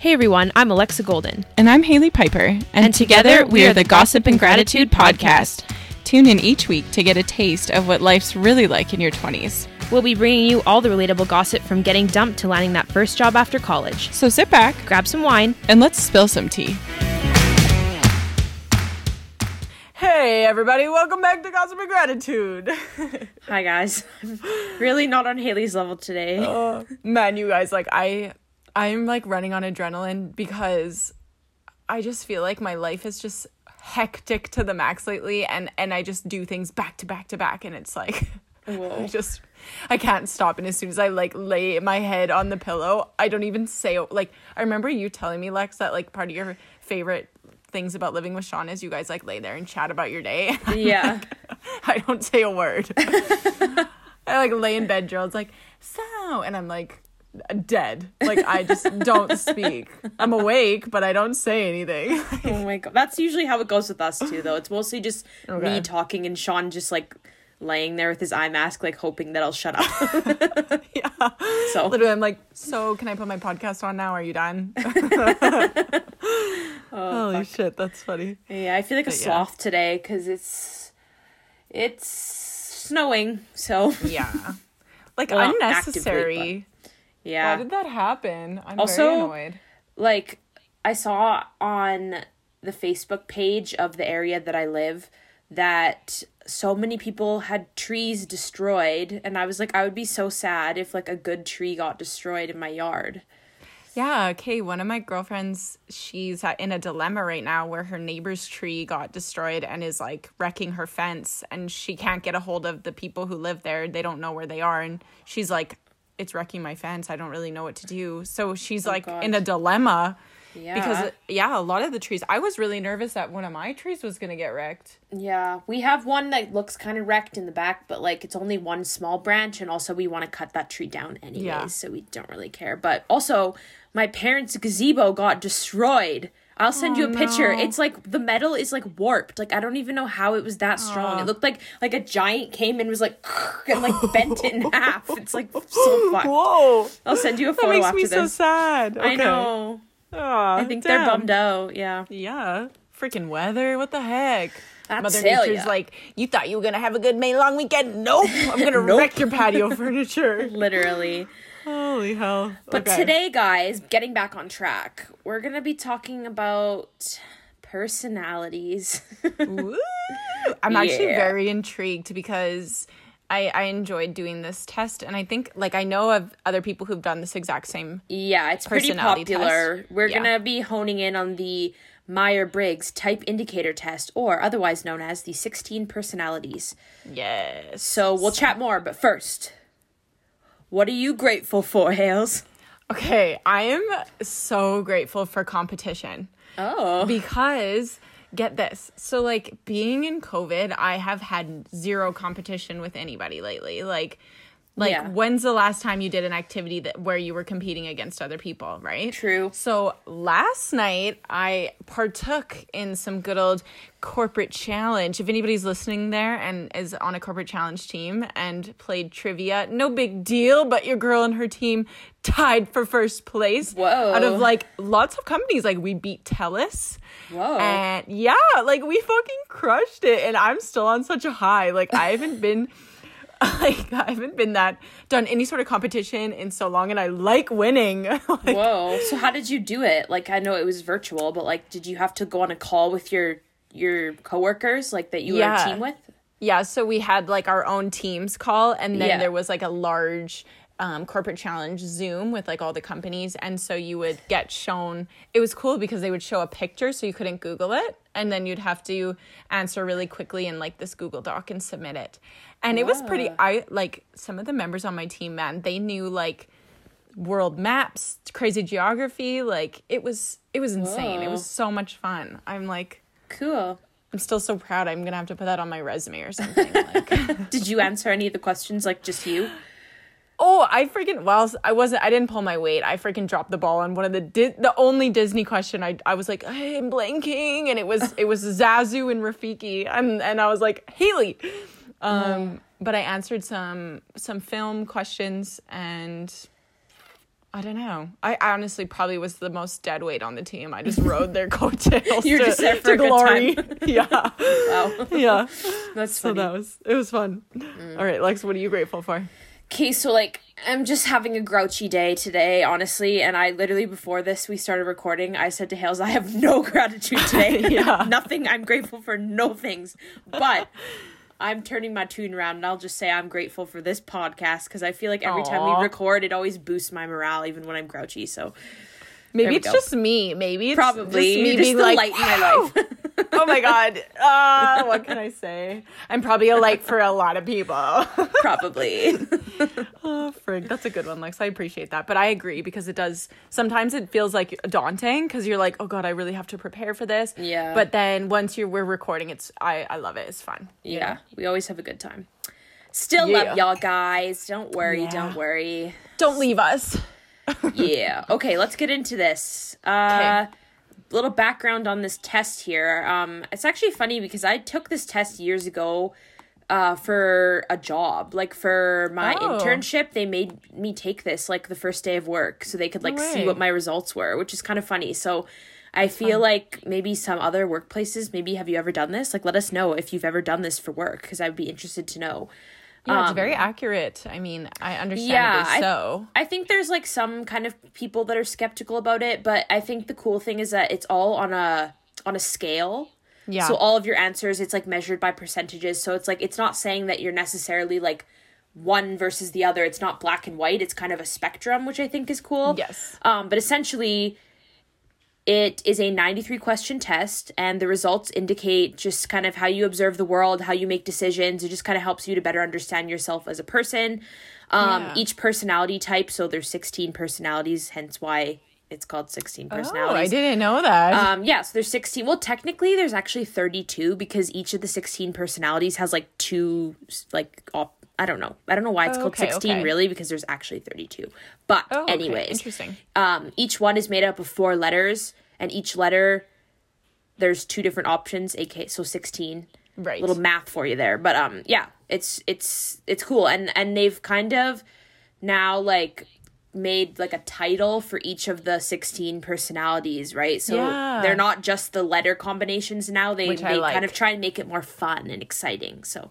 Hey everyone, I'm Alexa Golden. And I'm Haley Piper. And, And together, we are the Gossip and Gratitude podcast. Tune in each week to get a taste of what life's really like in your 20s. We'll be bringing you all the relatable gossip from getting dumped to landing that first job after college. So sit back Grab some wine. and let's spill some tea. Hey everybody, welcome back to Gossip and Gratitude. Hi guys. really not on Haley's level today. Uh, man, you guys, like I I'm like running on adrenaline because I just feel like my life is just hectic to the max lately and and I just do things back to back to back and it's like I just I can't stop and as soon as I like lay my head on the pillow, I don't even say like I remember you telling me Lex that like part of your favorite things about living with Sean is you guys like lay there and chat about your day. yeah. I don't say a word. I like lay in bed, Gerald's like, so, and I'm like, dead. Like, I just don't speak. I'm awake, but I don't say anything. Oh my god. That's usually how it goes with us too though. It's mostly just Okay. me talking and Sean just like laying there with his eye mask like hoping that I'll shut up. yeah. so Literally, I'm like, so can I put my podcast on now? Are you done? Oh, Holy shit, that's funny. Yeah, I feel like a But yeah. sloth today because it's it's snowing. So Yeah. Like, Well, unnecessary. Yeah, Why did that happen? I'm Also- very annoyed. like I saw on the Facebook page of the area that I live that so many people had trees destroyed, and I was like, I would be so sad if like a good tree got destroyed in my yard. Yeah, okay. One of my girlfriends, she's in a dilemma right now where her neighbor's tree got destroyed and is like wrecking her fence, and she can't get a hold of the people who live there. They don't know where they are, and she's like, "It's wrecking my fence. I don't really know what to do." So she's oh, like God. in a dilemma Yeah, because yeah, a lot of the trees. I was really nervous that one of my trees was gonna get wrecked. yeah, we have one that looks kind of wrecked in the back, but like it's only one small branch, and also we want to cut that tree down anyways, Yeah. so we don't really care. But also, my parents' gazebo got destroyed. I'll send you a oh, picture. It's like the metal is like warped. Like I don't even know how it was that strong. It looked like like a giant came and was like and like bent it in half. It's like so fucked. Whoa, I'll send you a photo. that makes after me this. so sad. I know. I think they're bummed out. Yeah. Yeah. Freaking weather. What the heck? Mother. Nature's like, you thought you were gonna have a good May long weekend? Nope. I'm gonna Nope. wreck your patio furniture. Literally. Holy hell. But Okay. today, guys, getting back on track, we're gonna be talking about personalities. Woo! I'm actually Yeah. very intrigued because I, I enjoyed doing this test and I think like I know of other people who've done this exact same yeah, it's pretty popular. test. We're Yeah. gonna be honing in on the Myers-Briggs Type Indicator Test, or otherwise known as the 16 personalities. Yes. So we'll chat more, but first, what are you grateful for, Hales? Okay, I am so grateful for competition. Oh. because get this so like being in covid i have had zero competition with anybody lately like like Yeah. when's the last time you did an activity that where you were competing against other people right True. so last night i partook in some good old corporate challenge if anybody's listening there and is on a corporate challenge team and played trivia no big deal but your girl and her team tied for first place Whoa. out of like lots of companies like we beat telus Whoa. and yeah, like we fucking crushed it. And I'm still on such a high. Like I haven't been like I haven't been that done any sort of competition in so long and I like winning. like, Whoa. So how did you do it? Like I know it was virtual, but like did you have to go on a call with your your coworkers like that you were a team with? yeah, so we had like our own teams call and then Yeah. there was like a large um, corporate challenge Zoom with like all the companies. And so you would get shown, it was cool because they would show a picture so you couldn't Google it. And then you'd have to answer really quickly in like this Google Doc and submit it. And it was pretty, I like some of the members on my team, man, they knew like world maps, crazy geography. Like it was, it was insane. It was so much fun. I'm like, Cool. I'm still so proud. I'm gonna have to put that on my resume or something. Like, Did you answer any of the questions like just you? Oh, I freaking well, I wasn't. I didn't pull my weight. I freaking dropped the ball on one of the Di- the only Disney question. I I was like, I'm blanking, and it was it was Zazu and Rafiki, and and I was like Haley. Um, but I answered some some film questions and I don't know. I honestly probably was the most dead weight on the team. I just rode their coattails. You're to, just there for to a good glory. yeah, Wow. yeah. That's So that was it. Was fun. All right, Lex. What are you grateful for? Okay, so like I'm just having a grouchy day today, honestly, and I literally before this we started recording, I said to Hales, I have no gratitude today. Yeah. Nothing. I'm grateful for no things. But I'm turning my tune around and I'll just say I'm grateful for this podcast because I feel like every time we record it always boosts my morale even when I'm grouchy. So Maybe it's go. just me. Maybe it's probably just me just being the like, light in my life. oh my god. Uh, what can I say? I'm probably a light for a lot of people. probably. oh, frig. That's a good one, Lex. I appreciate that. But I agree because it does sometimes it feels like daunting because you're like, oh god, I really have to prepare for this. Yeah. But then once you're we're recording, it's I I love it. It's fun. Yeah, we always have a good time. Still Yeah. love y'all guys. Don't worry, Yeah. don't worry. Don't leave us. Yeah. Okay, let's get into this. Uh little background on this test here. Um it's actually funny because I took this test years ago uh for a job. Like for my Oh. internship, they made me take this like the first day of work so they could like see what my results were, which is kind of funny. So I feel like maybe some other workplaces, maybe have you ever done this? Like let us know if you've ever done this for work because I'd be interested to know. Yeah, it's very accurate. I mean, I understand Um, Yeah, it I- is so. I think there's like some kind of people that are skeptical about it, but I think the cool thing is that it's all on a on a scale. Yeah. So all of your answers it's like measured by percentages. So it's like it's not saying that you're necessarily like one versus the other. It's not black and white. It's kind of a spectrum, which I think is cool. Yes. Um but essentially it is a 93 question test and the results indicate just kind of how you observe the world, how you make decisions. It just kind of helps you to better understand yourself as a person. Um, Yeah. each personality type, so there's 16 personalities, hence why it's called 16 personalities. Oh, I didn't know that. Um, yeah, so there's 16. Well, technically, there's actually 32 because each of the 16 personalities has like two, like, op- I don't know. I don't know why it's Oh, called okay, 16 okay. really because there's actually 32. But, Oh, okay, anyways, interesting. um, each one is made up of four letters, and each letter, there's two different options, aka, so 16 right. little math for you there but um yeah it's it's it's cool and and they've kind of now like made like a title for each of the 16 personalities right so Yeah. they're not just the letter combinations now they, Which they kind of try and make it more fun and exciting so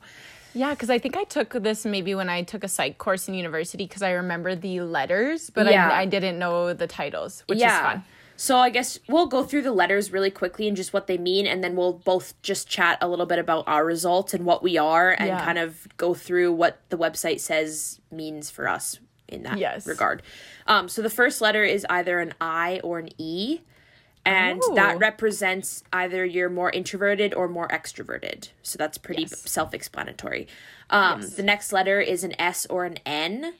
Yeah, because I think I took this maybe when I took a psych course in university because I remember the letters, but Yeah. I, I didn't know the titles, which yeah is fun. so i guess we'll go through the letters really quickly and just what they mean and then we'll both just chat a little bit about our results and what we are and Yeah. kind of go through what the website says means for us in that Yes. regard um so the first letter is either an i or an e and Ooh. that represents either you're more introverted or more extroverted so that's pretty Yes. self-explanatory um Yes. the next letter is an s or an n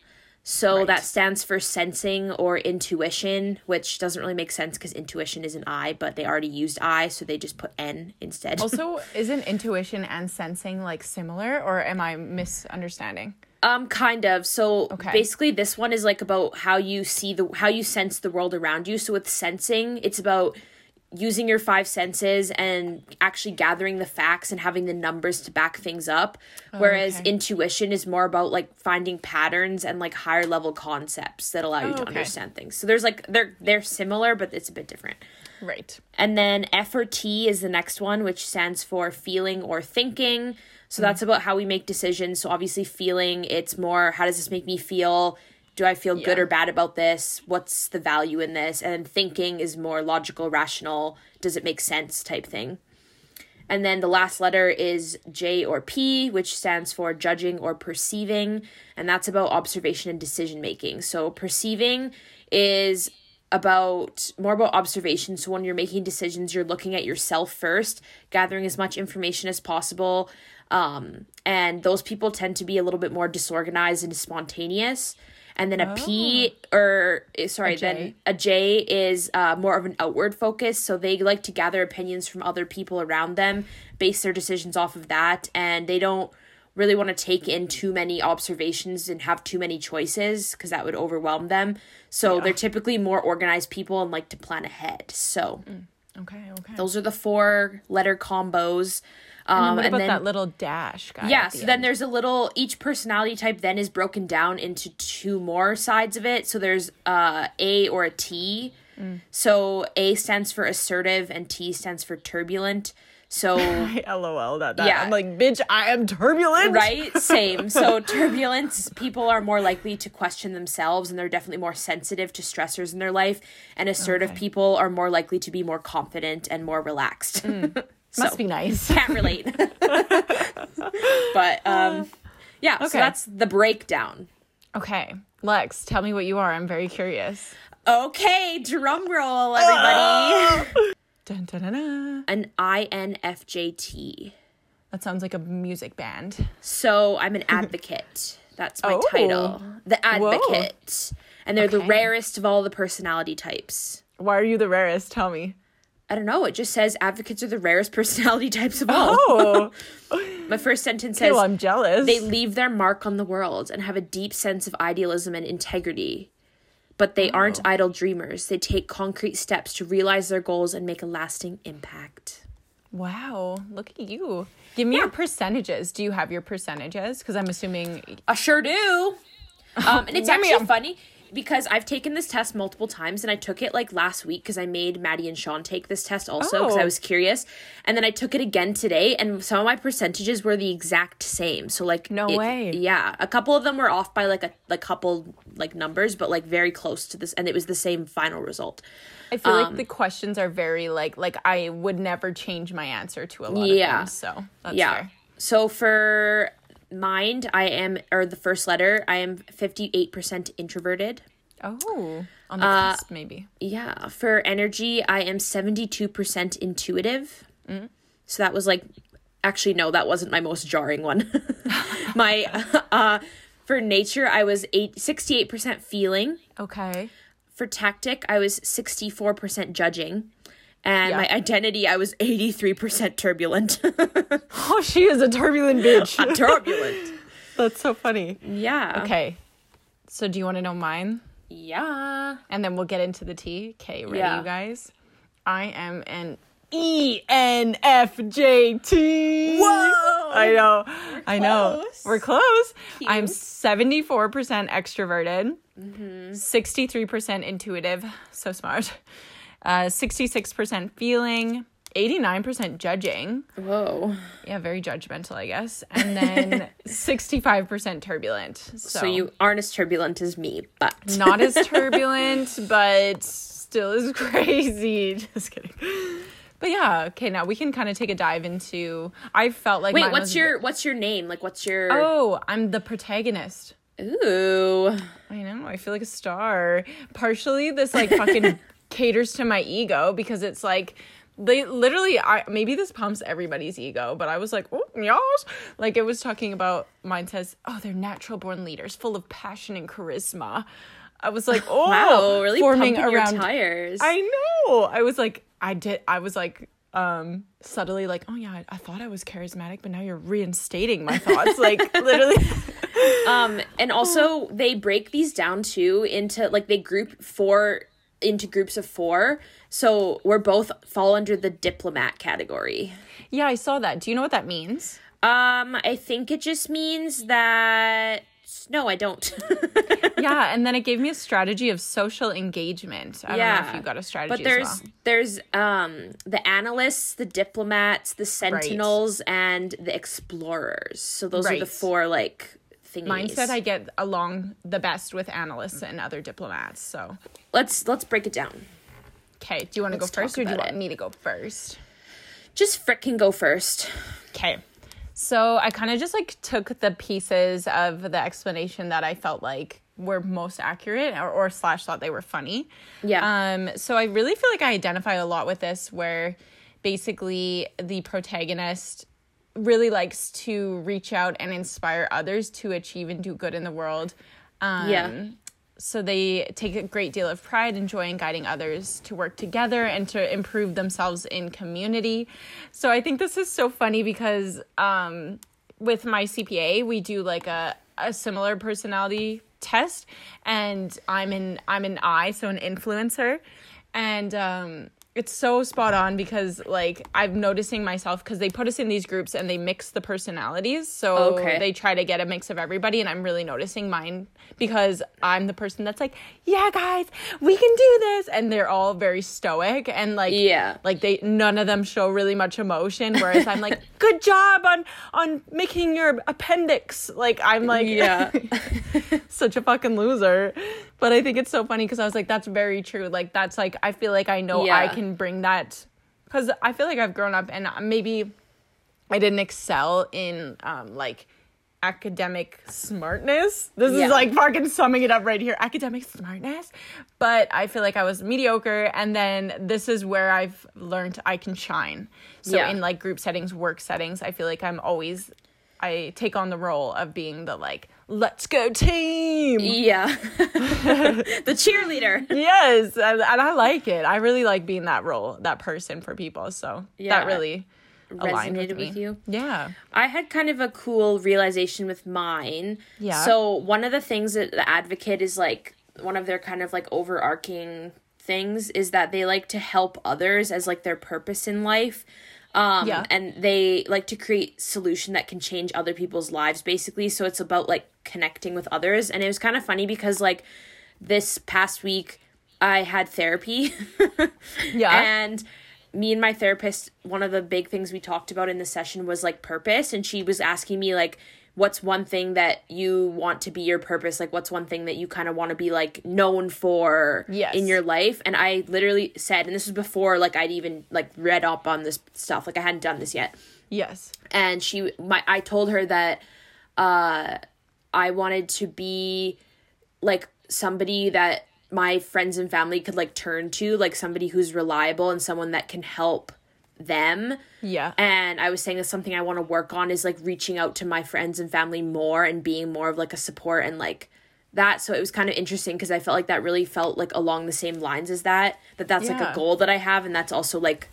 so Right. that stands for sensing or intuition, which doesn't really make sense because intuition is an I, but they already used I, so they just put N instead. Also, isn't intuition and sensing like similar, or am I misunderstanding? Um, kind of. So Okay. basically, this one is like about how you see the how you sense the world around you. So with sensing, it's about using your five senses and actually gathering the facts and having the numbers to back things up whereas okay. intuition is more about like finding patterns and like higher level concepts that allow you Oh, to okay. understand things so there's like they're they're similar but it's a bit different Right. and then F or T is the next one, which stands for feeling or thinking. So that's about how we make decisions. So obviously, feeling, it's more how does this make me feel? Do I feel good or bad about this? What's the value in this? And then thinking is more logical, rational. Does it make sense type thing? And then the last letter is J or P, which stands for judging or perceiving. And that's about observation and decision making. So perceiving is about more about observation. So when you're making decisions, you're looking at yourself first, gathering as much information as possible. Um, and those people tend to be a little bit more disorganized and spontaneous. And then a P or eh, sorry, A then a J is uh, more of an outward focus. So they like to gather opinions from other people around them, base their decisions off of that, and they don't really want to take in too many observations and have too many choices because that would overwhelm them. So they're typically more organized people and like to plan ahead. So Okay. Okay. those are the four letter combos. Um, what and about then, that little dash guy? yeah, the so then there's a little each personality type then is broken down into two more sides of it. So there's uh A or a T. Mm. So A stands for assertive and T stands for turbulent. So LOL at that. Yeah. I'm like, bitch, I am turbulent. right same so turbulence people are more likely to question themselves and they're definitely more sensitive to stressors in their life and assertive Okay. people are more likely to be more confident and more relaxed so Must be nice. can't relate but um yeah so Okay. that's the breakdown Okay, Lex, tell me what you are. I'm very curious. okay drum roll everybody Dun, dun, dun, dun. an infjt That sounds like a music band. So I'm an advocate. That's my Oh. title. The advocate. And they're the rarest of all the personality types. Why are you the rarest? Tell me. I don't know. It just says advocates are the rarest personality types of all. Oh, My first sentence says well, I'm jealous. they leave their mark on the world and have a deep sense of idealism and integrity. But they aren't idle dreamers. They take concrete steps to realize their goals and make a lasting impact. wow, look at you. Give me your percentages. Do you have your percentages? Because I'm assuming. I sure do. Um, and it's actually funny because I've taken this test multiple times and I took it like last week because I made Maddie and Sean take this test also because Oh. I was curious. And then I took it again today and some of my percentages were the exact same. So like No it- way. Yeah. A couple of them were off by like a like couple like numbers, but like very close to this and it was the same final result. I feel Um, like the questions are very like like I would never change my answer to a lot Yeah. of things. So that's yeah. fair. So for mind, I am or the first letter, I am 58% introverted. Oh, on the Uh, cusp maybe. Yeah, for energy, I am 72% intuitive. So that was like actually no, that wasn't my most jarring one. my uh for nature, I was 8 68% feeling. Okay. For tactic, I was 64% judging. And Yeah. my identity, I was 83% turbulent. Oh, she is a turbulent bitch. turbulent. That's so funny. Yeah. Okay. So do you want to know mine? Yeah. And then we'll get into the T. Okay, ready, Yeah. you guys? I am an E ENFJT. Whoa! I know. I know. We're close. I'm 74% extroverted, Hmm. 63% intuitive. So smart. Uh, 66% feeling, 89% judging. Whoa. Yeah, very judgmental, I guess. And then 65% turbulent. So, So you aren't as turbulent as me, but not as turbulent, but still is crazy. Just kidding. But yeah, okay, now we can kind of take a dive into I felt like Wait, what's your what's your name? Like what's your Oh, I'm the protagonist. Ooh. I know, I feel like a star. Partially this like fucking caters to my ego because it's like they literally I maybe this pumps everybody's ego, but I was like, oh yes. Like it was talking about mine says, Oh, they're natural born leaders, full of passion and charisma. I was like, oh Wow, really forming pumping around your tires. I know. I was like, I did. I was like, um, subtly like, oh yeah, I, I thought I was charismatic, but now you're reinstating my thoughts. like literally. um and also they break these down too into like they group four into groups of four. So we're both fall under the diplomat category. yeah, I saw that. Do you know what that means? Um I think it just means that no, I don't. yeah, and then it gave me a strategy of social engagement. I don't know if you got a strategy. But there's well. there's um the analysts, the diplomats, the sentinels, and the explorers. So those are the four like thingies. Mine said I get along the best with analysts and other diplomats. So, let's let's break it down. okay, do you want to go first or do you want it. me to go first? Just frickin' go first. Okay. So I kind of just like took the pieces of the explanation that I felt like were most accurate or, or slash thought they were funny. Yeah. Um, so I really feel like I identify a lot with this where basically the protagonist really likes to reach out and inspire others to achieve and do good in the world. Um, Yeah. So they take a great deal of pride and joy in guiding others to work together and to improve themselves in community. So I think this is so funny because um, with my CPA, we do like a, a similar personality test, and I'm an I'm an I, so an influencer, and um, it's so spot on because like I'm noticing myself because they put us in these groups and they mix the personalities. So Okay. they try to get a mix of everybody and I'm really noticing mine because I'm the person that's like, yeah, guys, we can do this. And they're all very stoic and like, Yeah. like they, none of them show really much emotion. Whereas I'm like, good job on, on making your appendix. Like I'm like, Yeah. such a fucking loser. But I think it's so funny because I was like, that's very true. Like, that's like, I feel like I know I can bring that because I feel like I've grown up and maybe I didn't excel in um, like academic smartness. This Yeah. is like fucking summing it up right here academic smartness. But I feel like I was mediocre. And then this is where I've learned I can shine. So Yeah. in like group settings, work settings, I feel like I'm always. I take on the role of being the like, let's go team. Yeah. the cheerleader. yes and, and i like it i really like being that role that person for people so Yeah. that really aligned Resonated with, with you? yeah I had kind of a cool realization with mine. Yeah. So one of the things that the advocate is like one of their kind of like overarching things is that they like to help others as like their purpose in life. Um Yeah. and they like to create solution that can change other people's lives basically. So it's about like connecting with others and it was kind of funny because like this past week I had therapy. yeah And me and my therapist, one of the big things we talked about in the session was like purpose. And she was asking me, like, what's one thing that you want to be your purpose? Like, what's one thing that you kind of want to be like known for Yes. in your life? And I literally said, and this was before like I'd even like read up on this stuff, like I hadn't done this yet yes and she my I told her that uh I wanted to be like somebody that my friends and family could like turn to, like somebody who's reliable and someone that can help them. yeah And I was saying that something I want to work on is like reaching out to my friends and family more and being more of like a support and like that. So it was kind of interesting because I felt like that really felt like along the same lines as that. That that's like a goal that I have and that's also like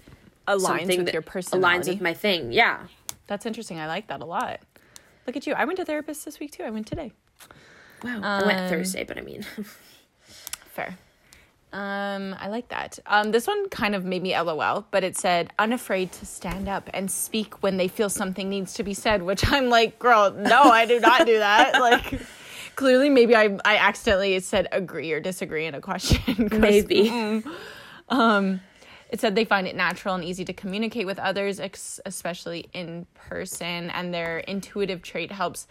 aligns something with that your personality aligns with my thing. Yeah. that's interesting i like that a lot look at you i went to therapist this week too i went today Wow. I went um, Thursday, but I mean fair um i like that um this one kind of made me lol but it said unafraid to stand up and speak when they feel something needs to be said which i'm like girl no i do not do that like clearly maybe i i accidentally said agree or disagree in a question. maybe. um it said they find it natural and easy to communicate with others ex- especially in person and their intuitive trait helps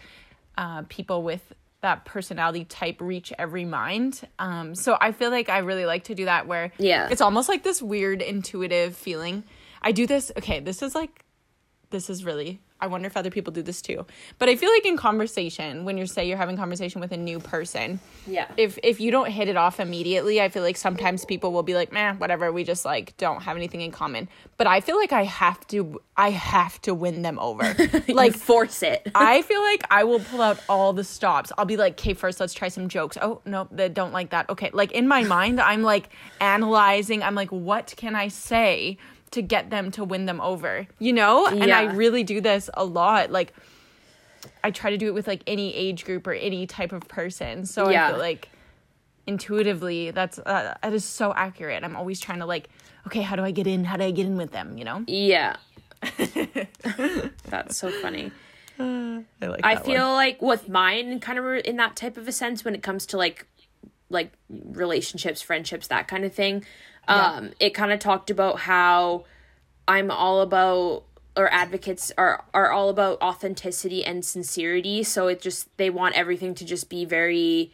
uh, people with that personality type reach every mind um, so i feel like i really like to do that where Yeah. it's almost like this weird intuitive feeling i do this okay this is like this is really i wonder if other people do this too but i feel like in conversation when you're say you're having conversation with a new person Yeah. if if you don't hit it off immediately i feel like sometimes people will be like man whatever we just like don't have anything in common but i feel like i have to i have to win them over like like force it. I feel like I will pull out all the stops. I'll be like, okay, first let's try some jokes. Oh, no, they don't like that. Okay. Like in my mind, I'm like analyzing. I'm like, what can I say to get them to win them over? You know? And I really do this a lot. Like, I try to do it with like any age group or any type of person. So I feel like intuitively, that's uh, that is so accurate. I'm always trying to like, okay, how do I get in? How do I get in with them? You know? Yeah. That's so funny. I like. I feel like with mine kind of in that type of a sense when it comes to like like relationships, friendships, that kind of thing. Um it kind of talked about how I'm all about or advocates are are all about authenticity and sincerity, so it just they want everything to just be very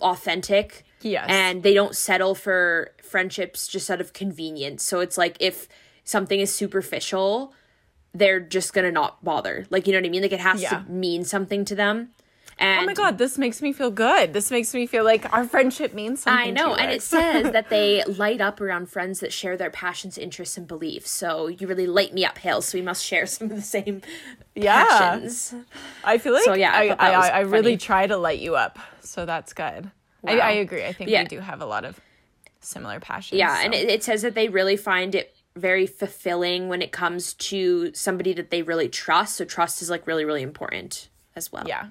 authentic. Yes. And they don't settle for friendships just out of convenience. So it's like if something is superficial, they're just gonna not bother. Like you know what I mean? Like it has Yeah. to mean something to them. And Oh my god, this makes me feel good. This makes me feel like our friendship means something. I know, and it says that they light up around friends that share their passions, interests, and beliefs. So you really light me up, Hill. So we must share some of the same Yeah. passions. I feel like So, yeah, I I I, I, I really try to light you up, so that's good. I, Wow. I agree. I think Yeah. we do have a lot of similar passions. Yeah, and it, it says that they really find it very fulfilling when it comes to somebody that they really trust. So trust is like really, really important as well. yeah,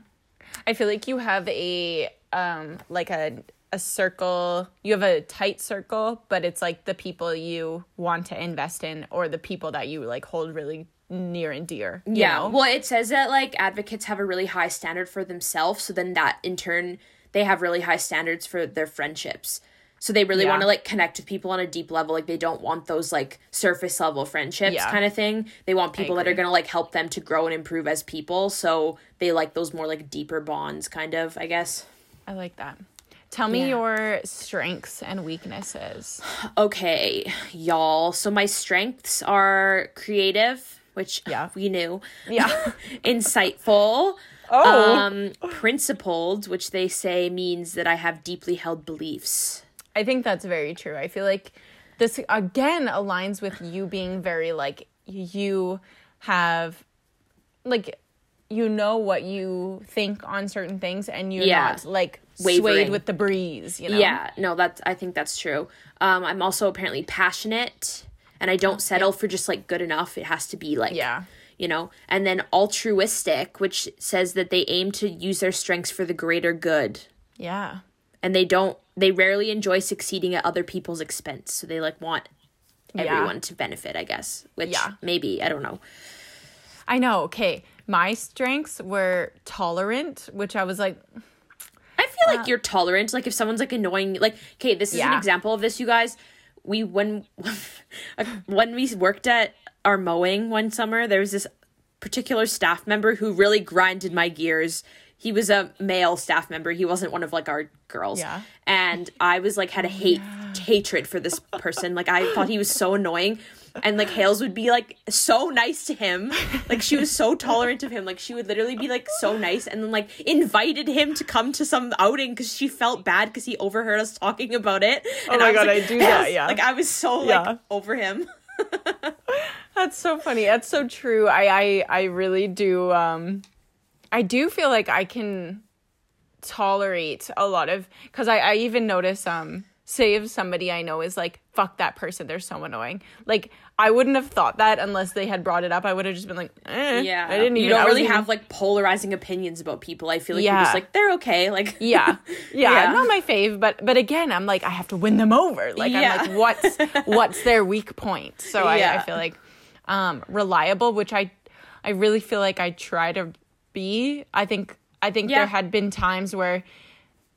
I feel like you have a um like a a circle, you have a tight circle, but it's like the people you want to invest in or the people that you like hold really near and dear. you yeah. know? Well, it says that like advocates have a really high standard for themselves, so then that in turn they have really high standards for their friendships. So they really Yeah. want to like connect with people on a deep level. Like they don't want those like surface level friendships Yeah. kind of thing. They want people that are going to like help them to grow and improve as people. So they like those more like deeper bonds kind of, I guess. I like that. Tell me Yeah. your strengths and weaknesses. Okay, y'all. So my strengths are creative, which Yeah. we knew. Yeah. Insightful. Oh. Um, principled, which they say means that I have deeply held beliefs. I think that's very true. I feel like this again aligns with you being very like you have like you know what you think on certain things and you're Yeah. not like swayed with the breeze, you know. Yeah, no, that's I think that's true. Um, I'm also apparently passionate, and I don't settle for just like good enough. It has to be like Yeah. you know. And then altruistic, which says that they aim to use their strengths for the greater good. Yeah. And they don't they rarely enjoy succeeding at other people's expense so they like want Yeah. everyone to benefit i guess which Yeah. maybe i don't know I know. Okay. My strengths were tolerant, which I was like, i feel like uh, you're tolerant like if someone's like annoying like okay this is an example of this you guys we when when we worked at our mowing one summer there was this particular staff member who really grinded my gears he was a male staff member he wasn't one of like our girls Yeah. and i was like had a hate hatred for this person like i thought he was so annoying and like hales would be like so nice to him like she was so tolerant of him like she would literally be like so nice and then like invited him to come to some outing because she felt bad because he overheard us talking about it and my was God, like, I do that, yeah. like i was so like Yeah. over him That's so funny. That's so true. I I I really do um I do feel like I can tolerate a lot of cuz I I even notice um say if somebody I know is like fuck that person they're so annoying. Like I wouldn't have thought that unless they had brought it up. I would have just been like, eh, yeah I didn't even you don't really even- have like polarizing opinions about people i feel like you're Yeah. just like they're okay like yeah. yeah Yeah. not my fave but but again i'm like i have to win them over like Yeah. i'm like what's what's their weak point so I, I feel like um reliable which i i really feel like i try to be i think i think Yeah. there had been times where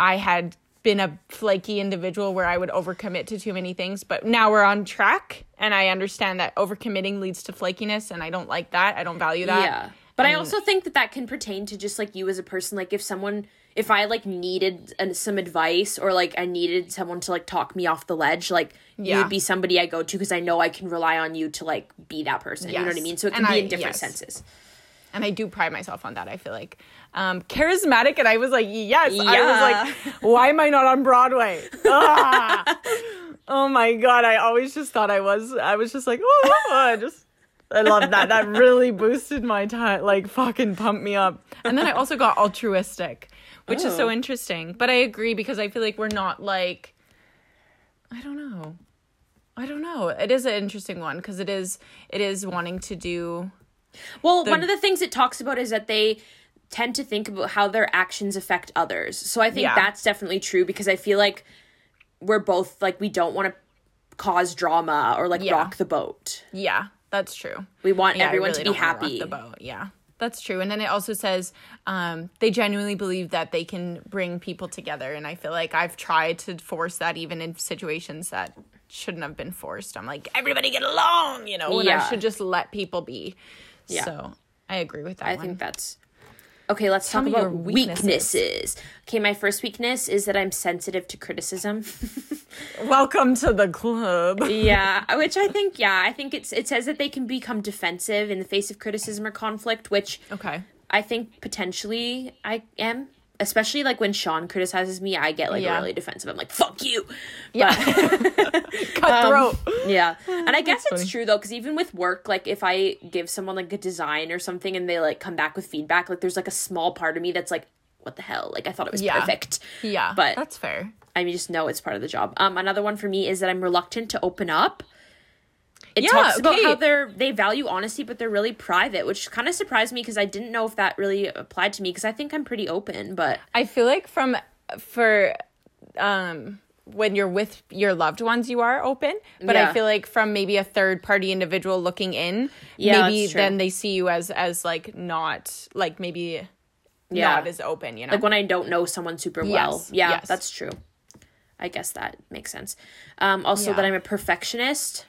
i had been a flaky individual where i would overcommit to too many things but now we're on track and i understand that overcommitting leads to flakiness and i don't like that i don't value that Yeah. But I also think that that can pertain to just like you as a person. Like if someone, if I like needed uh, some advice or like I needed someone to like talk me off the ledge, like you Yeah. would be somebody I go to because I know I can rely on you to like be that person. You know what I mean? So it can And be I- in different yes. senses. And I do pride myself on that. I feel like um, charismatic, and I was like, yes. I was like, why am I not on Broadway? Ah! oh my god! I always just thought I was. I was just like, oh, I just. I love that. That really boosted my time. Like fucking pumped me up. And then I also got altruistic, which is so Oh. interesting. But I agree because I feel like we're not like. I don't know. I don't know. It is an interesting one because it is. It is wanting to do. Well, one of the things it talks about is that they tend to think about how their actions affect others. So I think Yeah. that's definitely true because I feel like we're both like we don't want to cause drama or like Yeah. rock the boat. Yeah, that's true. We want Yeah, everyone really to be happy. The boat. Yeah, that's true. And then it also says um, they genuinely believe that they can bring people together, and I feel like I've tried to force that even in situations that shouldn't have been forced. I'm like, everybody get along, you know, and I should just let people be. Yeah. So I agree with that I one. think that's okay. Let's Tell talk about weaknesses. weaknesses. Okay, my first weakness is that I'm sensitive to criticism. Welcome to the club. yeah, which I think, yeah, I think it's it says that they can become defensive in the face of criticism or conflict, which Okay. I think potentially I am. Especially like when Sean criticizes me, I get like Yeah. really defensive. I'm like, "Fuck you." Yeah. Cutthroat. Yeah. And I guess it's funny. true though, because even with work, like if I give someone like a design or something and they like come back with feedback, like there's like a small part of me that's like, what the hell? Like I thought it was Yeah. perfect. yeah, but- that's fair. I mean, just know it's part of the job. Um, another one for me is that I'm reluctant to open up. It Yeah, talks about okay. how they're they value honesty, but they're really private, which kind of surprised me because I didn't know if that really applied to me because I think I'm pretty open, but I feel like from for um when you're with your loved ones you are open but i feel like from maybe a third party individual looking in Yeah, maybe then they see you as as like not like maybe Yeah. not as open you know like when I don't know someone super well. Yes, Yeah, yes. that's true. I guess that makes sense. Um, also, Yeah. that I'm a perfectionist,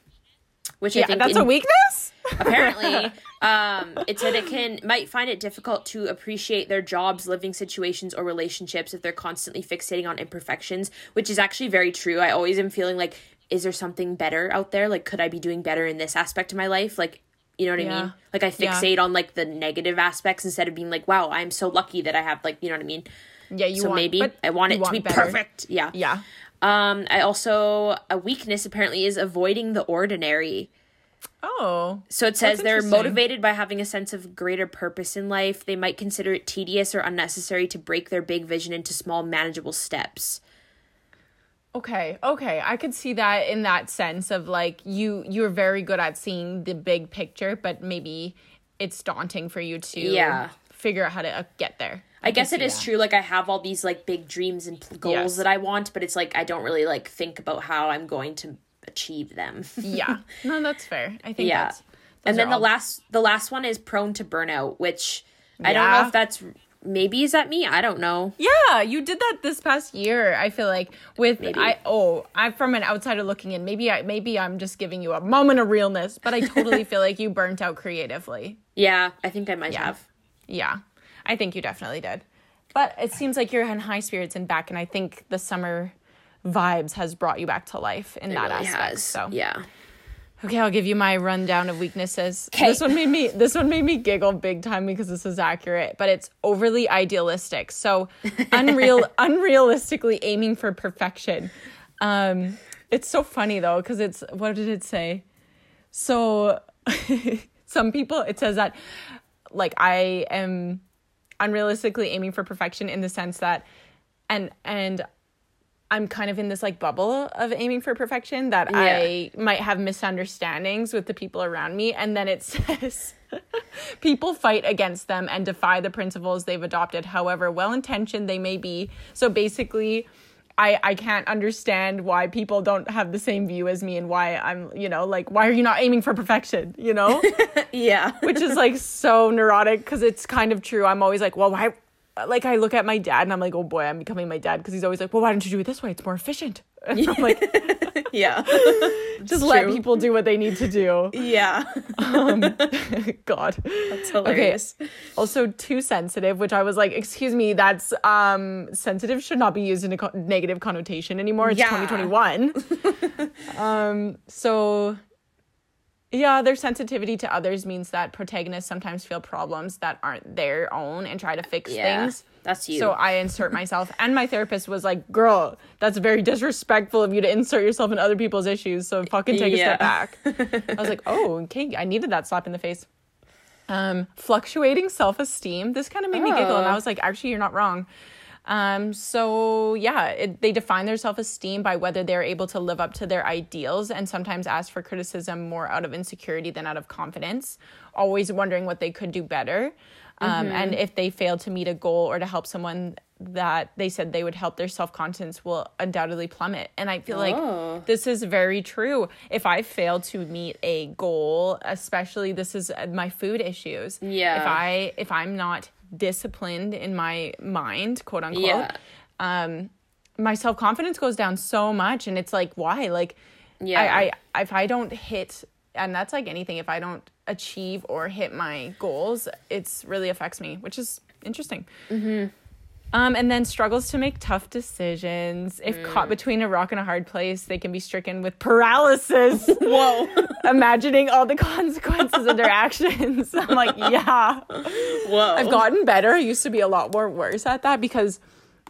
which I yeah think that's in- a weakness? Apparently um it said it can might find it difficult to appreciate their jobs living situations or relationships if they're constantly fixating on imperfections which is actually very true. I always am feeling like is there something better out there? Like could i be doing better in this aspect of my life? Like you know what i mean? Like i Yeah. fixate on like the negative aspects instead of being like wow i'm so lucky that i have like you know what i mean? Yeah you so want, maybe i want it to be better. perfect. Yeah. Yeah um i also a weakness apparently is avoiding the ordinary oh so it says they're motivated by having a sense of greater purpose in life. They might consider it tedious or unnecessary to break their big vision into small, manageable steps. Okay, okay. I could see that in that sense of like you you're very good at seeing the big picture, but maybe it's daunting for you to Yeah. figure out how to uh, get there. I, guess it is true. Like I have all these like big dreams and goals Yes. that I want, but it's like I don't really like think about how I'm going to achieve them. Yeah. No, that's fair. I think yeah. that's and then the all- last the last one is prone to burnout, which I don't know if that's maybe is that me? I don't know. Yeah, you did that this past year. I feel like with Maybe. I oh, I'm from an outsider looking in. Maybe I maybe I'm just giving you a moment of realness, but I totally feel like you burnt out creatively. Yeah, I think I might Yeah. have. Yeah, I think you definitely did. But it seems like you're in high spirits and back, and I think the summer vibes has brought you back to life in It that really aspect. has. So yeah. okay, I'll give you my rundown of weaknesses. 'Kay. This one made me this one made me giggle big time because this is accurate, but it's overly idealistic. So unreal unrealistically aiming for perfection. Um it's so funny though because it's what did it say? So some people it says that like I am unrealistically aiming for perfection in the sense that and and I'm kind of in this like bubble of aiming for perfection that I might have misunderstandings with the people around me. And then it says people fight against them and defy the principles they've adopted however well intentioned they may be. So basically I, I can't understand why people don't have the same view as me and why I'm, you know, like, why are you not aiming for perfection, you know? Yeah. which is like so neurotic because it's kind of true. I'm always like, well, why? Like I look at my dad and I'm like, oh boy, I'm becoming my dad because he's always like, well, why don't you do it this way? It's more efficient. And I'm like, yeah. just let people do what they need to do. yeah. God. It's hilarious. Also, too sensitive, which I was like, excuse me, that's um sensitive should not be used in a co- negative connotation anymore. It's Yeah. 2021. um, so yeah, their sensitivity to others means that protagonists sometimes feel problems that aren't their own and try to fix Yeah. things. That's you. So I insert myself, and my therapist was like, "Girl, that's very disrespectful of you to insert yourself in other people's issues. So fucking take a step back." I was like, "Oh, okay, I needed that slap in the face." Um, fluctuating self esteem. This kind of made me giggle, and I Oh. was like, "Actually, you're not wrong." Um, so yeah, it, they define their self esteem by whether they're able to live up to their ideals, and sometimes ask for criticism more out of insecurity than out of confidence. Always wondering what they could do better. Um, And if they fail to meet a goal or to help someone that they said they would help, their self confidence will undoubtedly plummet. And I feel Oh. like this is very true. If I fail to meet a goal, especially this is uh, my food issues. Yeah. If I if I'm not disciplined in my mind, quote unquote, Yeah. um, my self confidence goes down so much, and it's like why like Yeah. I, I if I don't hit and that's like anything if I don't achieve or hit my goals, it's really affects me, which is interesting. Mm-hmm. Um, and then struggles to make tough decisions. If Mm. caught between a rock and a hard place, they can be stricken with paralysis. Whoa. imagining all the consequences of their actions. I'm like, yeah. Whoa. I've gotten better. I used to be a lot more worse at that because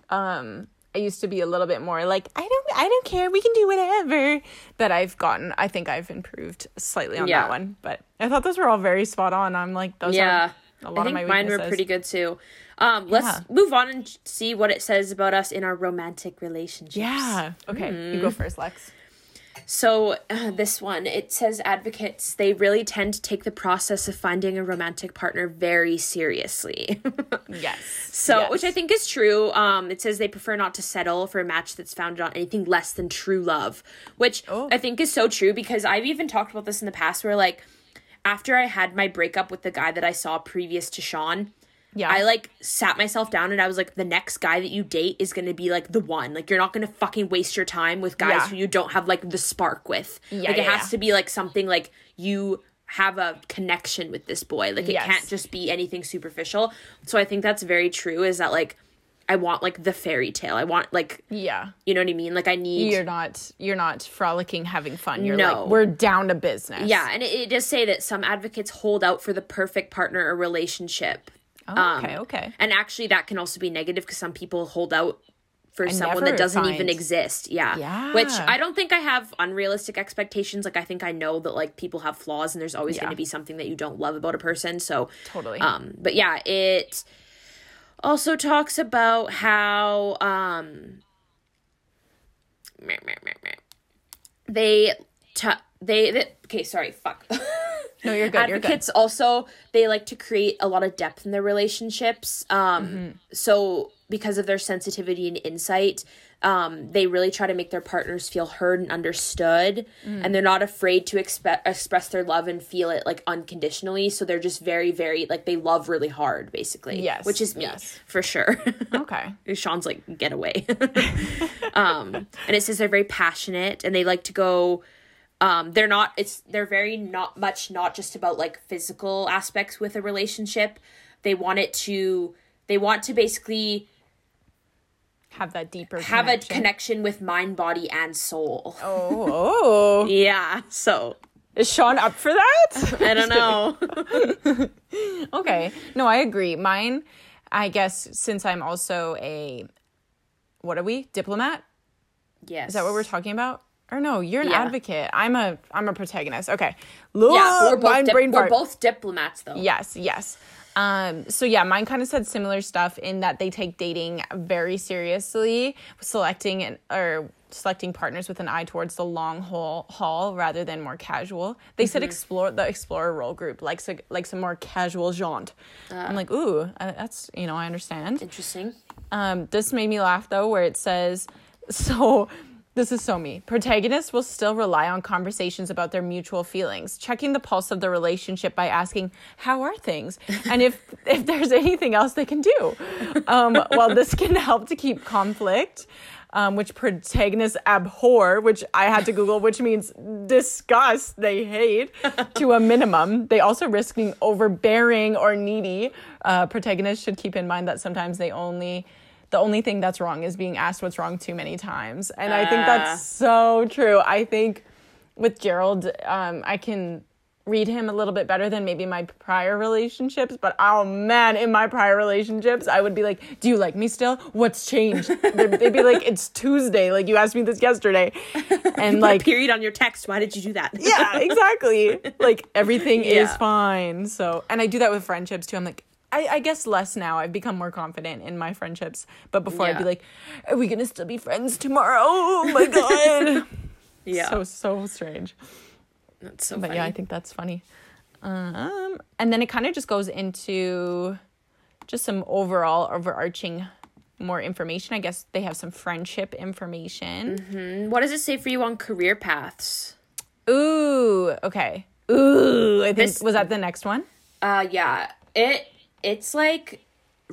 um I used to be a little bit more like I don't I don't care, we can do whatever. But I've gotten I think I've improved slightly on Yeah. that one. But I thought those were all very spot on. I'm like those yeah. are a lot I of my think mine were pretty good too. Um, let's Yeah. move on and see what it says about us in our romantic relationships. Yeah. Okay, you Mm-hmm. go first, Lex. So, uh, this one, it says advocates, they really tend to take the process of finding a romantic partner very seriously. Yes. so, Yes. which I think is true. Um, it says they prefer not to settle for a match that's founded on anything less than true love, which Oh. I think is so true because I've even talked about this in the past where, like, after I had my breakup with the guy that I saw previous to Sean, Yeah. I like sat myself down and I was like, the next guy that you date is gonna be like the one. Like you're not gonna fucking waste your time with guys Yeah. who you don't have like the spark with. Yeah, like it yeah, has yeah. to be like something like you have a connection with this boy. Like it Yes. can't just be anything superficial. So I think that's very true. Is that like I want like the fairy tale. I want like yeah. you know what I mean. Like I need You're not you're not frolicking, having fun. You're No. like we're down to business. yeah, and it, it does say that some advocates hold out for the perfect partner or relationship. Oh, okay. Okay. And actually, that can also be negative because some people hold out for someone that doesn't even exist. Yeah. Yeah. Which I don't think I have unrealistic expectations. Like, I think I know that, like, people have flaws and there's always Yeah. going to be something that you don't love about a person. So, Totally. um, but yeah, it also talks about how, um, they, t- they, they, okay, sorry, fuck. no, you're good. You're good. advocates also they like to create a lot of depth in their relationships um Mm-hmm. so because of their sensitivity and insight um they really try to make their partners feel heard and understood Mm. and they're not afraid to expe- express their love and feel it like unconditionally so they're just very very like they love really hard basically Yes, which is me yes. for sure Okay. Sean's like, get away. um, and it says they're very passionate and they like to go. Um, they're not. It's they're very not much not just about like physical aspects with a relationship. They want it to. They want to basically Have that deeper have connection. a connection with mind, body, and soul. Oh, oh. Yeah. So Is Sean up for that? I don't know. okay. No, I agree. Mine, I guess, since I'm also a, what are we? Diplomat? yes. Is that what we're talking about? Or no, you're an Yeah. advocate. I'm a I'm a protagonist. Okay. Yeah, we're both Mind dip- brain we're both diplomats though. Yes, yes. Um, so yeah, mine kind of said similar stuff in that they take dating very seriously, selecting and or selecting partners with an eye towards the long haul haul rather than more casual. They said explore the explorer role group likes a, like some more casual jaunt. I'm like, ooh, uh, that's you know I understand. Interesting. Um, this made me laugh though, where it says, so this is so me. Protagonists will still rely on conversations about their mutual feelings, checking the pulse of the relationship by asking, "How are things?" and if if there's anything else they can do. Um, while this can help to keep conflict. Um, which protagonists abhor, which I had to Google, which means disgust, they hate, to a minimum. They also risk being overbearing or needy. Uh, protagonists should keep in mind that sometimes they only, the only thing that's wrong is being asked what's wrong too many times. And I think that's so true. I think with Gerald, um, I can read him a little bit better than maybe my prior relationships. But oh man, in my prior relationships, I would be like, "Do you like me still? What's changed?" They'd be like, "It's Tuesday. Like you asked me this yesterday," and Like like, period on your text. Why did you do that? yeah, exactly. Like everything is fine. So, and I do that with friendships too. I'm like. I, I guess less now. I've become more confident in my friendships. But before I'd be like, are we gonna still be friends tomorrow? Oh my god. yeah. So so strange. That's so But funny. yeah, I think that's funny. Um, and then it kind of just goes into just some overall overarching more information. I guess they have some friendship information. What does it say for you on career paths? Ooh, okay. Ooh, I think This- was that the next one? Uh yeah. It it's like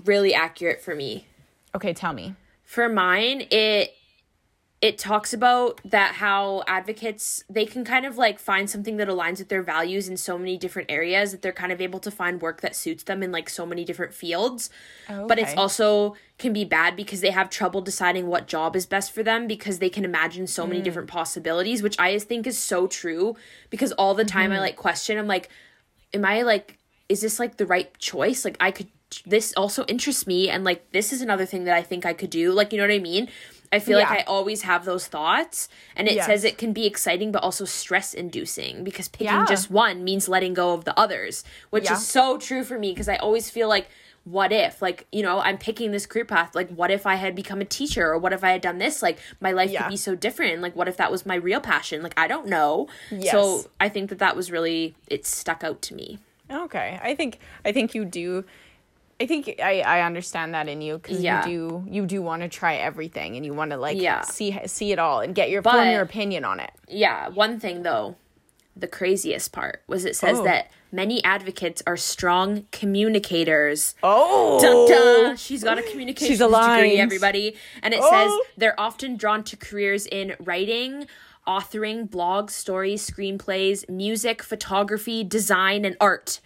really accurate for me. Okay, tell me. For mine, it it talks about that how advocates they can kind of like find something that aligns with their values in so many different areas that they're kind of able to find work that suits them in like so many different fields. Okay. But it's also can be bad because they have trouble deciding what job is best for them because they can imagine so many mm. different possibilities, which I think is so true because all the time I mm-hmm. like question I'm like am I like is this like the right choice? Like I could this also interests me and like this is another thing that I think I could do. Like you know what I mean? I feel like I always have those thoughts and it Yes. says it can be exciting but also stress inducing because picking Yeah. just one means letting go of the others, which Yeah. is so true for me because I always feel like what if like you know i'm picking this career path like what if i had become a teacher or what if i had done this like my life Yeah. could be so different like what if that was my real passion like i don't know Yes. so i think that that was really it stuck out to me Okay, I think I think you do. I think I, I understand that in you because Yeah. you do you do want to try everything and you want to like Yeah. see see it all and get your form your opinion on it. yeah one thing though the craziest part was it says Oh. that many advocates are strong communicators Oh, Dun, dun. She's got a communications aligned. degree, everybody. And it Oh. says they're often drawn to careers in writing, authoring, blogs, stories, screenplays, music, photography, design, and art.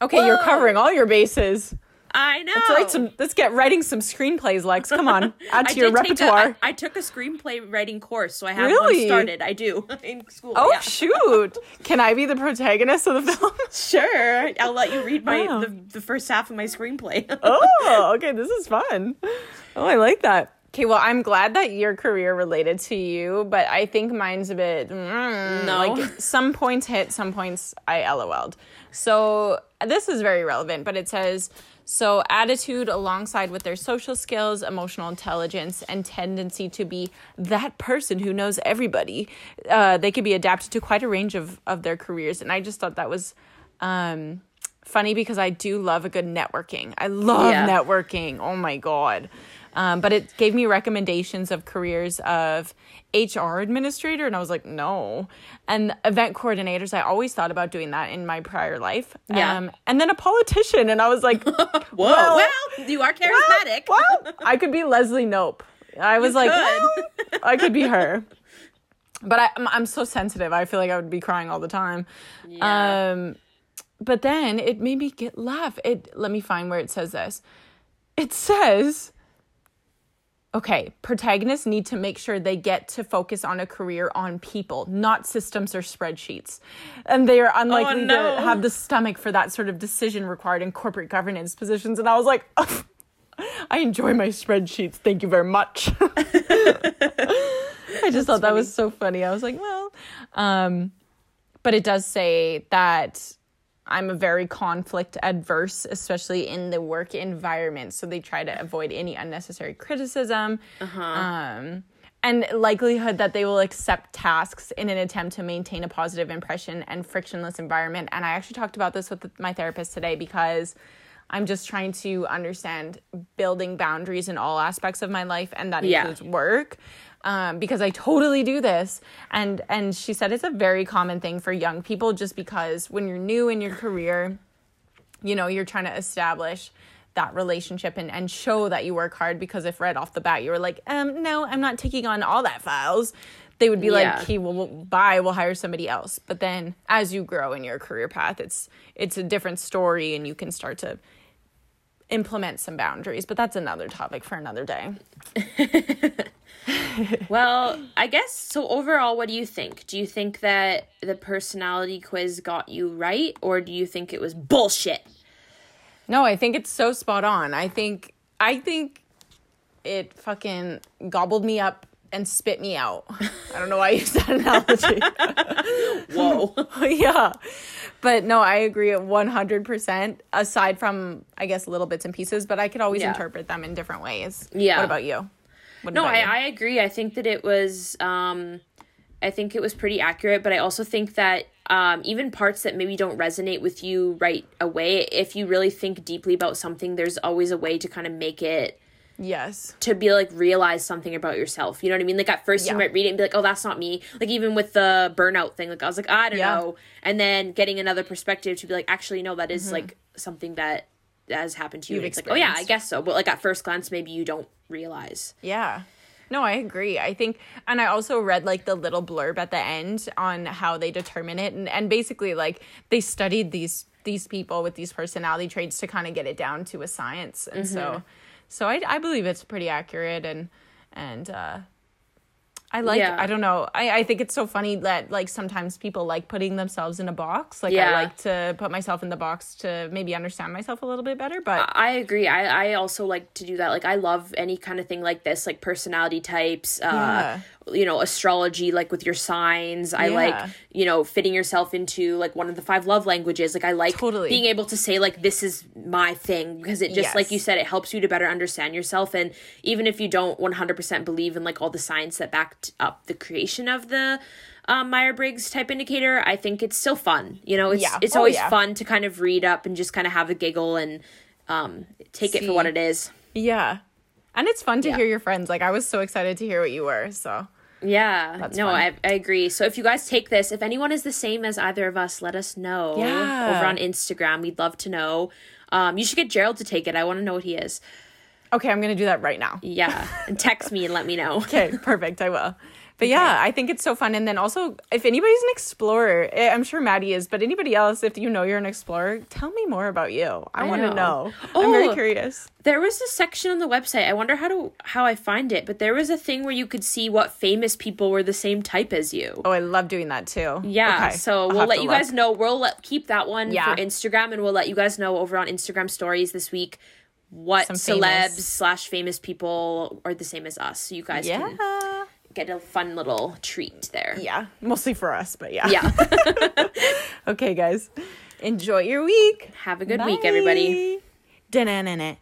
okay, you're covering all your bases. I know. Let's write some. Let's get writing some screenplays, Lex. Come on, add to your take a- repertoire. I, I took a screenplay writing course, so I have Really? one started. I do in school. oh yeah. shoot! Can I be the protagonist of the film? sure. I'll let you read my Oh. the, the first half of my screenplay. oh, okay, this is fun. Oh, I like that. Okay, well, I'm glad that your career related to you, but I think mine's a bit mm, No. like some points hit, some points I LOL'd. So this is very relevant, but it says so attitude alongside with their social skills, emotional intelligence, and tendency to be that person who knows everybody. Uh, they could be adapted to quite a range of of their careers, and I just thought that was. Um, funny because I do love a good networking. I love Yeah. networking. Oh my god. Um, but it gave me recommendations of careers of HR administrator, and I was like, no. And event coordinators, I always thought about doing that in my prior life. Yeah. Um, and then a politician, and I was like, Whoa. Well- Well, you are charismatic. well, I could be Leslie Knope. I was like, could. well, I could be her. But I, I'm, I'm so sensitive. I feel like I would be crying all the time. Yeah. Um, but then it made me get laugh. It let me find where it says this. It says, okay, protagonists need to make sure they get to focus on a career on people, not systems or spreadsheets, and they are unlikely Oh, no. to have the stomach for that sort of decision required in corporate governance positions. And I was like. I enjoy my spreadsheets. Thank you very much. I just thought that was so funny. I was like, well, um, but it does say that I'm a very conflict adverse, especially in the work environment. So they try to avoid any unnecessary criticism. Um, and likelihood that they will accept tasks in an attempt to maintain a positive impression and frictionless environment. And I actually talked about this with my therapist today because I'm just trying to understand building boundaries in all aspects of my life, and that Yeah. includes work. Um, because I totally do this, and and she said it's a very common thing for young people, just because when you're new in your career, you know you're trying to establish that relationship and, and show that you work hard because if right off the bat you were like um no i'm not taking on all that files they would be Yeah. like well we'll- buy, we'll hire somebody else. But then as you grow in your career path it's it's a different story and you can start to implement some boundaries. But that's another topic for another day Well, I guess so. Overall, what do you think? Do you think that the personality quiz got you right, or do you think it was bullshit? No, I think it's so spot on. I think I think it fucking gobbled me up and spit me out. I don't know why I use that analogy. Whoa. yeah. But no, I agree at 100% aside from I guess little bits and pieces, but I could always Yeah. interpret them in different ways. Yeah. What about you? What no, I, you? I agree. I think that it was um I think it was pretty accurate, but I also think that um even parts that maybe don't resonate with you right away, if you really think deeply about something, there's always a way to kind of make it yes. to be like realize something about yourself. You know what I mean? Like at first Yeah. you might read it and be like, "Oh, that's not me." Like even with the burnout thing, like I was like, "I don't Yeah. know," and then getting another perspective to be like, "Actually, no, that is, Mm-hmm. like something that has happened to you." You've it's like, "Oh yeah, I guess so," but like at first glance, maybe you don't realize. Yeah. No, I agree. I think, and I also read like the little blurb at the end on how they determine it, and and basically like they studied these these people with these personality traits to kind of get it down to a science, and Mm-hmm. so so I I believe it's pretty accurate, and and uh, I like Yeah. I don't know I I think it's so funny that like sometimes people like putting themselves in a box. Like Yeah. I like to put myself in the box to maybe understand myself a little bit better, but I agree. I, I also like to do that. Like I love any kind of thing like this, like personality types, uh, Yeah. You know, astrology, like with your signs. I like, you know, fitting yourself into like one of the five love languages. Like I like Totally. being able to say like this is my thing because it just like you said it helps you to better understand yourself and even if you don't 100% believe in like all the science that backed up the creation of the um, Myers-Briggs type indicator, I think it's still fun. You know, it's Yeah. it's Oh, always yeah. fun to kind of read up and just kind of have a giggle and um, take it for what it is. Yeah. And it's fun to Yeah. hear your friends. Like I was so excited to hear what you were. So Yeah, That's no. I, I agree. So if you guys take this, if anyone is the same as either of us, let us know Yeah. over on Instagram. We'd love to know. Um, you should get Gerald to take it. I want to know what he is. okay, I'm gonna do that right now. Yeah, and text me and let me know. Okay, perfect. I will. But yeah, I think it's so fun. And then also, if anybody's an explorer, eh, I'm sure Maddie is, but anybody else, if you know you're an explorer, tell me more about you. I, want to know. know. I'm very Oh. curious. There was a section on the website. I wonder how to how I find it, but there was a thing where you could see what famous people were the same type as you. Oh, I love doing that too. Yeah, Okay, so I'll we'll let you look. guys know. We'll let, keep that one Yeah. for Instagram, and we'll let you guys know over on Instagram stories this week what Some celebs famous- slash famous people are the same as us. So you guys can Yeah. Get a fun little treat there. Yeah, mostly for us, but yeah. Yeah. Okay, guys. Enjoy your week. Have a good week, everybody. Da-na-na-na.